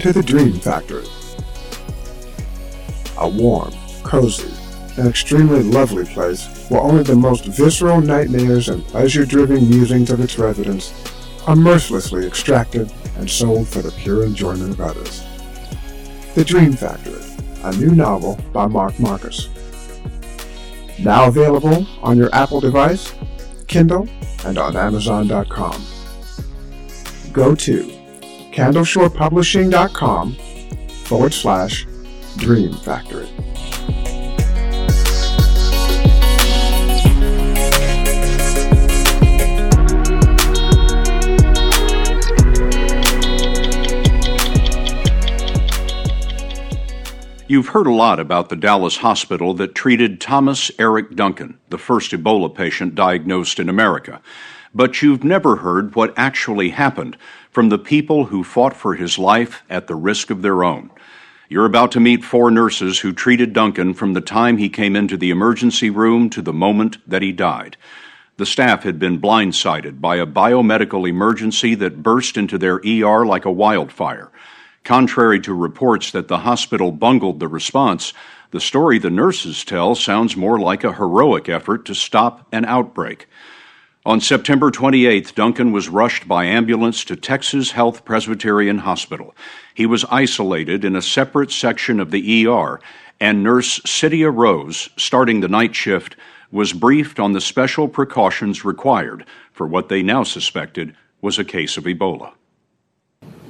To the Dream Factory. A warm, cozy, and extremely lovely place where only the most visceral nightmares and pleasure-driven musings of its residents are mercilessly extracted and sold for the pure enjoyment of others. The Dream Factory, a new novel by Mark Marcus. Now available on your Apple device, Kindle, and on Amazon.com. Go to candleshorepublishing.com forward slash Dream Factory. You've heard a lot about the Dallas hospital that treated Thomas Eric Duncan, the first Ebola patient diagnosed in America. But you've never heard what actually happened from the people who fought for his life at the risk of their own. You're about to meet four nurses who treated Duncan from the time he came into the emergency room to the moment that he died. The staff had been blindsided by a biomedical emergency that burst into their ER like a wildfire. Contrary to reports that the hospital bungled the response, the story the nurses tell sounds more like a heroic effort to stop an outbreak. On September 28th, Duncan was rushed by ambulance to Texas Health Presbyterian Hospital. He was isolated in a separate section of the ER, and nurse Sidia Rose, starting the night shift, was briefed on the special precautions required for what they now suspected was a case of Ebola.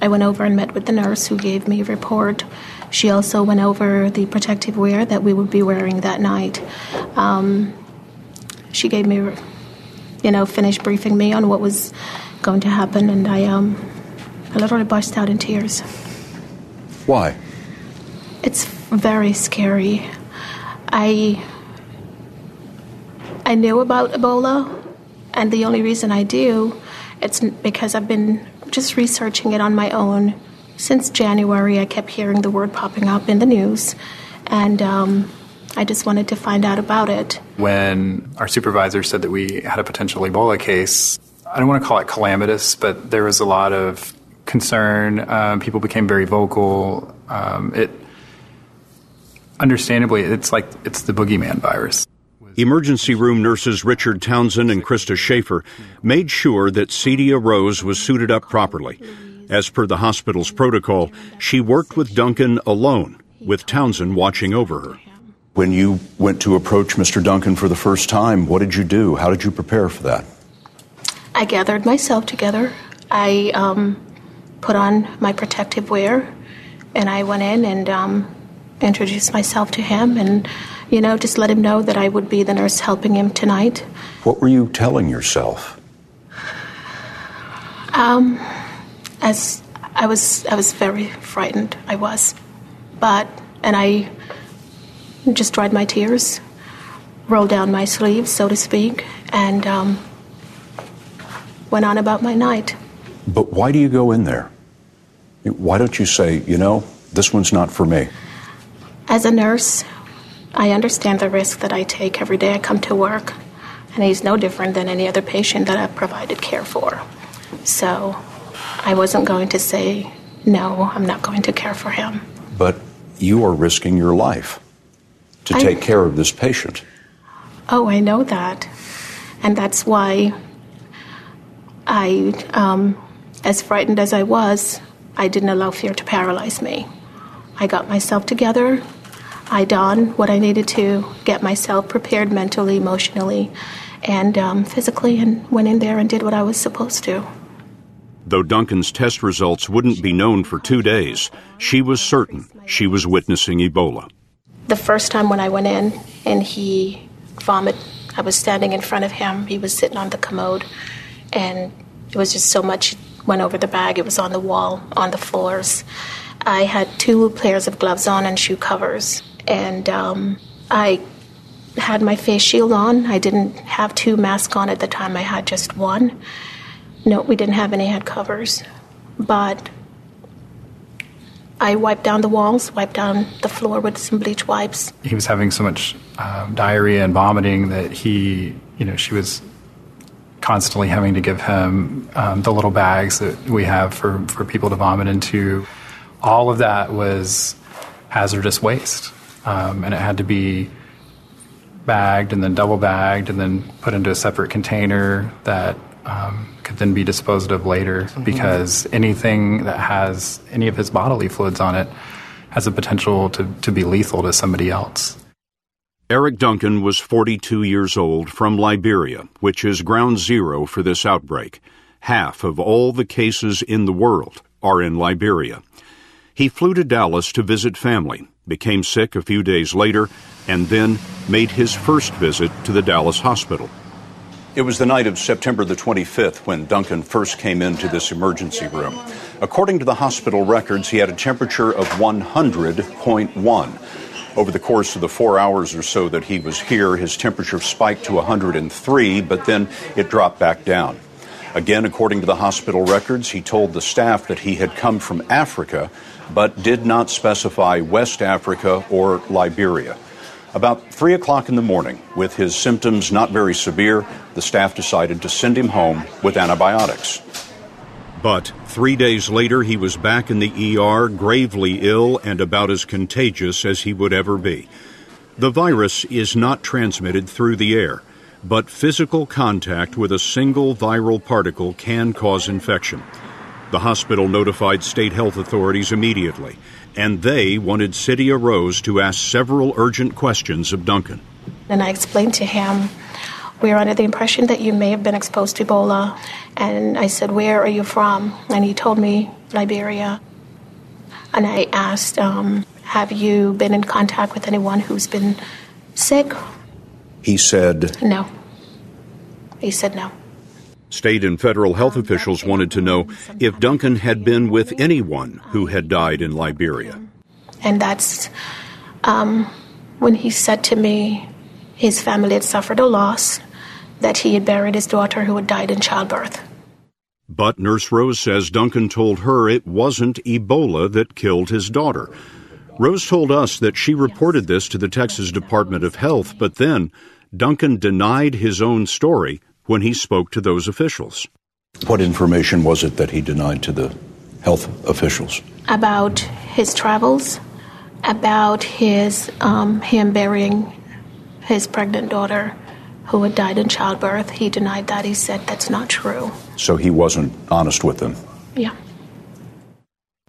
I went over and met with the nurse who gave me a report. She also went over the protective wear that we would be wearing that night. Um, she gave me, you know, finished briefing me on what was going to happen, and I, um, I literally burst out in tears. Why? It's very scary. I, I knew about Ebola, and the only reason I do, it's because I've been just researching it on my own. Since January, I kept hearing the word popping up in the news, and um, I just wanted to find out about it. When our supervisor said that we had a potential Ebola case, I don't want to call it calamitous, but there was a lot of concern. Um, people became very vocal. Um, it, understandably, it's like it's the boogeyman virus. Emergency room nurses Richard Townsend and Krista Schaefer made sure that Sidia Rose was suited up properly. As per the hospital's protocol, she worked with Duncan alone, with Townsend watching over her. When you went to approach Mr. Duncan for the first time, what did you do? How did you prepare for that? I gathered myself together. I um, put on my protective wear, and I went in and um, introduced myself to him and you know, just let him know that I would be the nurse helping him tonight. What were you telling yourself? Um, as I was, I was very frightened. I was, but and I just dried my tears, rolled down my sleeves, so to speak, and um, went on about my night. But why do you go in there? Why don't you say, you know, this one's not for me? As a nurse, I understand the risk that I take every day I come to work, and he's no different than any other patient that I've provided care for. So I wasn't going to say, no, I'm not going to care for him. But you are risking your life to I, take care of this patient. Oh, I know that. And that's why I, um, as frightened as I was, I didn't allow fear to paralyze me. I got myself together I donned what I needed to get myself prepared mentally, emotionally, and um, physically, and went in there and did what I was supposed to. Though Duncan's test results wouldn't be known for two days, she was certain she was witnessing Ebola. The first time when I went in and he vomited, I was standing in front of him. He was sitting on the commode, and it was just so much went over the bag. It was on the wall, on the floors. I had two pairs of gloves on and shoe covers and um, I had my face shield on. I didn't have two masks on at the time. I had just one. No, we didn't have any head covers, but I wiped down the walls, wiped down the floor with some bleach wipes. He was having so much um, diarrhea and vomiting that he, you know, she was constantly having to give him um, the little bags that we have for, for people to vomit into all of that was hazardous waste. Um, and it had to be bagged and then double bagged and then put into a separate container that um, could then be disposed of later mm-hmm. because anything that has any of his bodily fluids on it has the potential to, to be lethal to somebody else. Eric Duncan was 42 years old from Liberia, which is ground zero for this outbreak. Half of all the cases in the world are in Liberia. He flew to Dallas to visit family, became sick a few days later, and then made his first visit to the Dallas hospital. It was the night of September the 25th when Duncan first came into this emergency room. According to the hospital records, he had a temperature of 100.1. Over the course of the four hours or so that he was here, his temperature spiked to 103, but then it dropped back down. Again, according to the hospital records, he told the staff that he had come from Africa, but did not specify West Africa or Liberia. About 3 o'clock in the morning, with his symptoms not very severe, the staff decided to send him home with antibiotics. But three days later, he was back in the ER, gravely ill and about as contagious as he would ever be. The virus is not transmitted through the air, but physical contact with a single viral particle can cause infection. The hospital notified state health authorities immediately, and they wanted Sidia Rose to ask several urgent questions of Duncan. And I explained to him we are under the impression that you may have been exposed to Ebola. And I said, Where are you from? And he told me, Liberia. And I asked, um, Have you been in contact with anyone who's been sick? He said, No. He said no. State and federal health officials wanted to know if Duncan had been with anyone who had died in Liberia. And that's um, when he said to me his family had suffered a loss that he had buried his daughter who had died in childbirth. But Nurse Rose says Duncan told her it wasn't Ebola that killed his daughter. Rose told us that she reported this to the Texas Department of Health, but then Duncan denied his own story when he spoke to those officials. What information was it that he denied to the health officials? About his travels, about his um, him burying his pregnant daughter who had died in childbirth. He denied that. He said that's not true. So he wasn't honest with them? Yeah.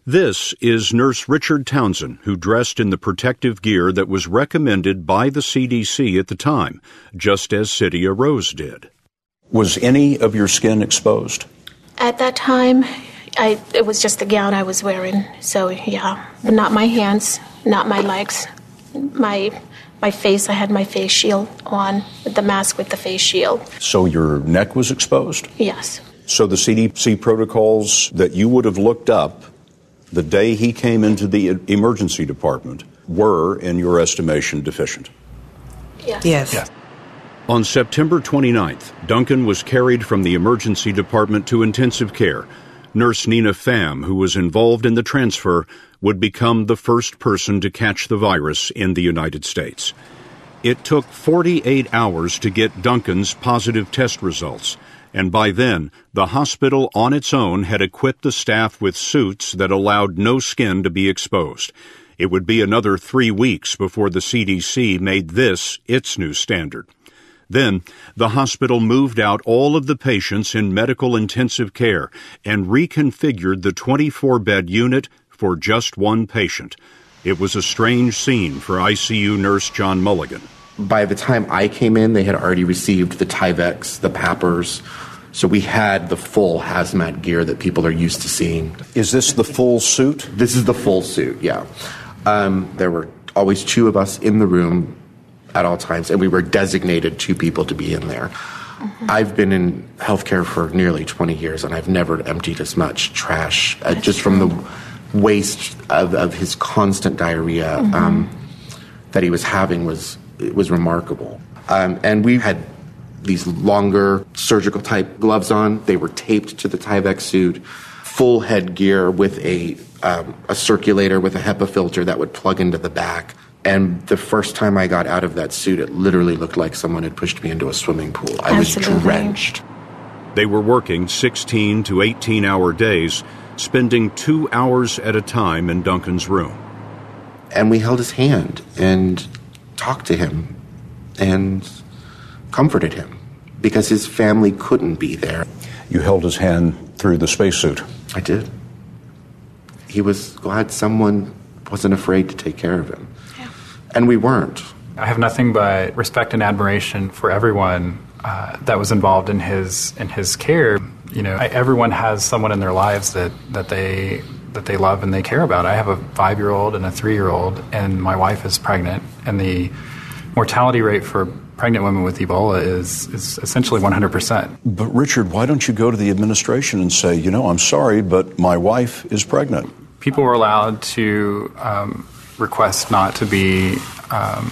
This is Nurse Richard Townsend, who dressed in the protective gear that was recommended by the CDC at the time, just as Sidia Rose did. Was any of your skin exposed? At that time, I, it was just the gown I was wearing. So, yeah, but not my hands, not my legs. My my face, I had my face shield on, with the mask with the face shield. So your neck was exposed? Yes. So the CDC protocols that you would have looked up the day he came into the emergency department were, in your estimation, deficient? Yes. Yes. yes. On September 29th, Duncan was carried from the emergency department to intensive care. Nurse Nina Pham, who was involved in the transfer, would become the first person to catch the virus in the United States. It took 48 hours to get Duncan's positive test results, and by then, the hospital on its own had equipped the staff with suits that allowed no skin to be exposed. It would be another three weeks before the CDC made this its new standard. Then, the hospital moved out all of the patients in medical intensive care and reconfigured the 24 bed unit for just one patient. It was a strange scene for ICU nurse John Mulligan. By the time I came in, they had already received the Tyveks, the PAPRs. So we had the full hazmat gear that people are used to seeing. Is this the full suit? This is the full suit, yeah. Um, there were always two of us in the room at all times, and we were designated two people to be in there. Mm-hmm. I've been in healthcare for nearly 20 years, and I've never emptied as much trash uh, just from the waste of, of his constant diarrhea mm-hmm. um, that he was having was was remarkable. Um, and we had these longer surgical type gloves on. They were taped to the Tyvek suit, full headgear with a um, a circulator with a HEPA filter that would plug into the back. And the first time I got out of that suit, it literally looked like someone had pushed me into a swimming pool. I Absolutely. was drenched. They were working 16 to 18 hour days spending two hours at a time in Duncan's room. And we held his hand and talked to him and comforted him because his family couldn't be there. You held his hand through the spacesuit. I did. He was glad someone wasn't afraid to take care of him. Yeah. And we weren't. I have nothing but respect and admiration for everyone uh, that was involved in his in his care. You know, I, everyone has someone in their lives that that they that they love and they care about. I have a five year old and a three year old, and my wife is pregnant, and the mortality rate for pregnant women with Ebola is, is essentially 100%. But, Richard, why don't you go to the administration and say, you know, I'm sorry, but my wife is pregnant? People were allowed to um, request not to be um,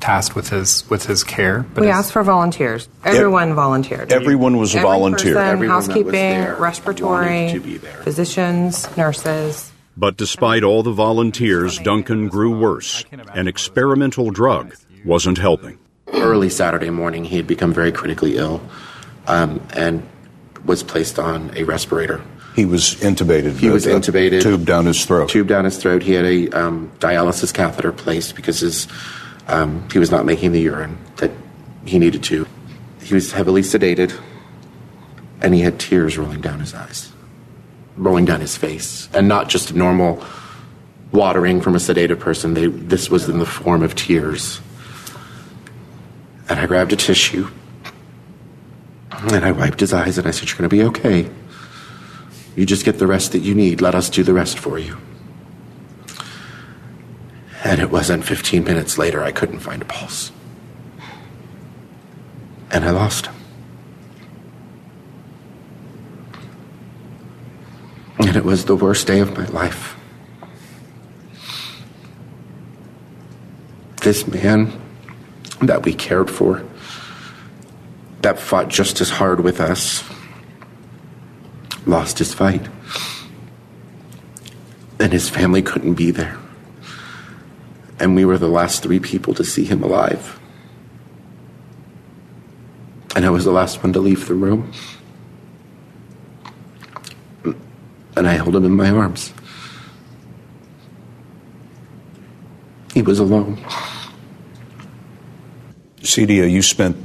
tasked with his with his care. But we asked for volunteers. Everyone e- volunteered. Everyone was a Every volunteer. Person, Everyone housekeeping, respiratory, physicians, nurses. But despite all the volunteers, Duncan grew worse. An experimental drug wasn't helping. Early Saturday morning, he had become very critically ill um, and was placed on a respirator. He was intubated. He was intubated. Tube down his throat. Tube down his throat. He had a um, dialysis catheter placed because his um, he was not making the urine that he needed to. He was heavily sedated, and he had tears rolling down his eyes, rolling down his face, and not just normal watering from a sedated person. They, this was in the form of tears. And I grabbed a tissue, and I wiped his eyes, and I said, "You're going to be okay. You just get the rest that you need. Let us do the rest for you." And it wasn't 15 minutes later, I couldn't find a pulse. And I lost him. And it was the worst day of my life. This man that we cared for, that fought just as hard with us, lost his fight. And his family couldn't be there and we were the last three people to see him alive. And I was the last one to leave the room. And I held him in my arms. He was alone. Sidia, you spent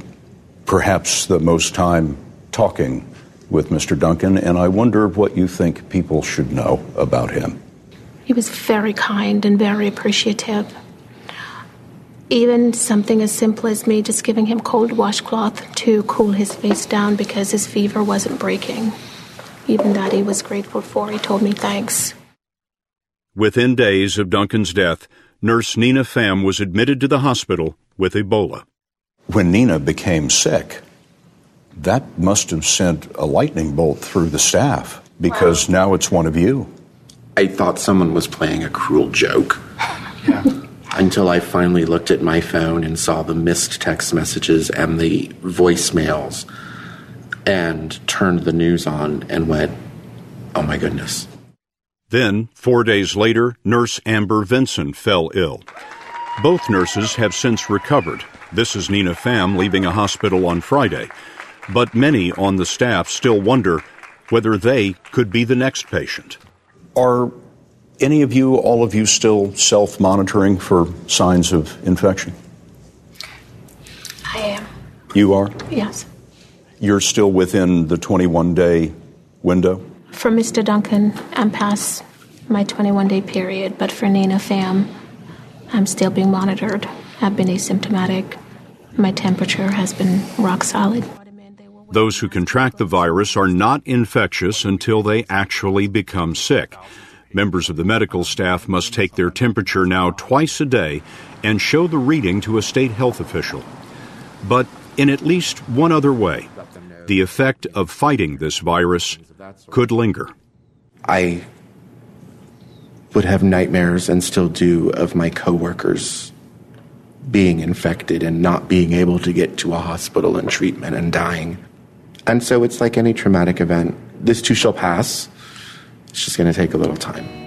perhaps the most time talking with Mr. Duncan, and I wonder what you think people should know about him. He was very kind and very appreciative. Even something as simple as me just giving him cold washcloth to cool his face down because his fever wasn't breaking. Even that he was grateful for. He told me thanks. Within days of Duncan's death, nurse Nina Pham was admitted to the hospital with Ebola. When Nina became sick, that must have sent a lightning bolt through the staff because wow. now it's one of you. I thought someone was playing a cruel joke. Yeah. Until I finally looked at my phone and saw the missed text messages and the voicemails and turned the news on and went, oh my goodness. Then, four days later, nurse Amber Vinson fell ill. Both nurses have since recovered. This is Nina Pham leaving a hospital on Friday. But many on the staff still wonder whether they could be the next patient. Are any of you, all of you, still self monitoring for signs of infection? I am. You are? Yes. You're still within the 21 day window? For Mr. Duncan, I'm past my 21 day period, but for Nina Pham, I'm still being monitored. I've been asymptomatic. My temperature has been rock solid. Those who contract the virus are not infectious until they actually become sick. Members of the medical staff must take their temperature now twice a day and show the reading to a state health official. But in at least one other way, the effect of fighting this virus could linger. I would have nightmares and still do of my coworkers being infected and not being able to get to a hospital and treatment and dying. And so it's like any traumatic event. This too shall pass. It's just going to take a little time.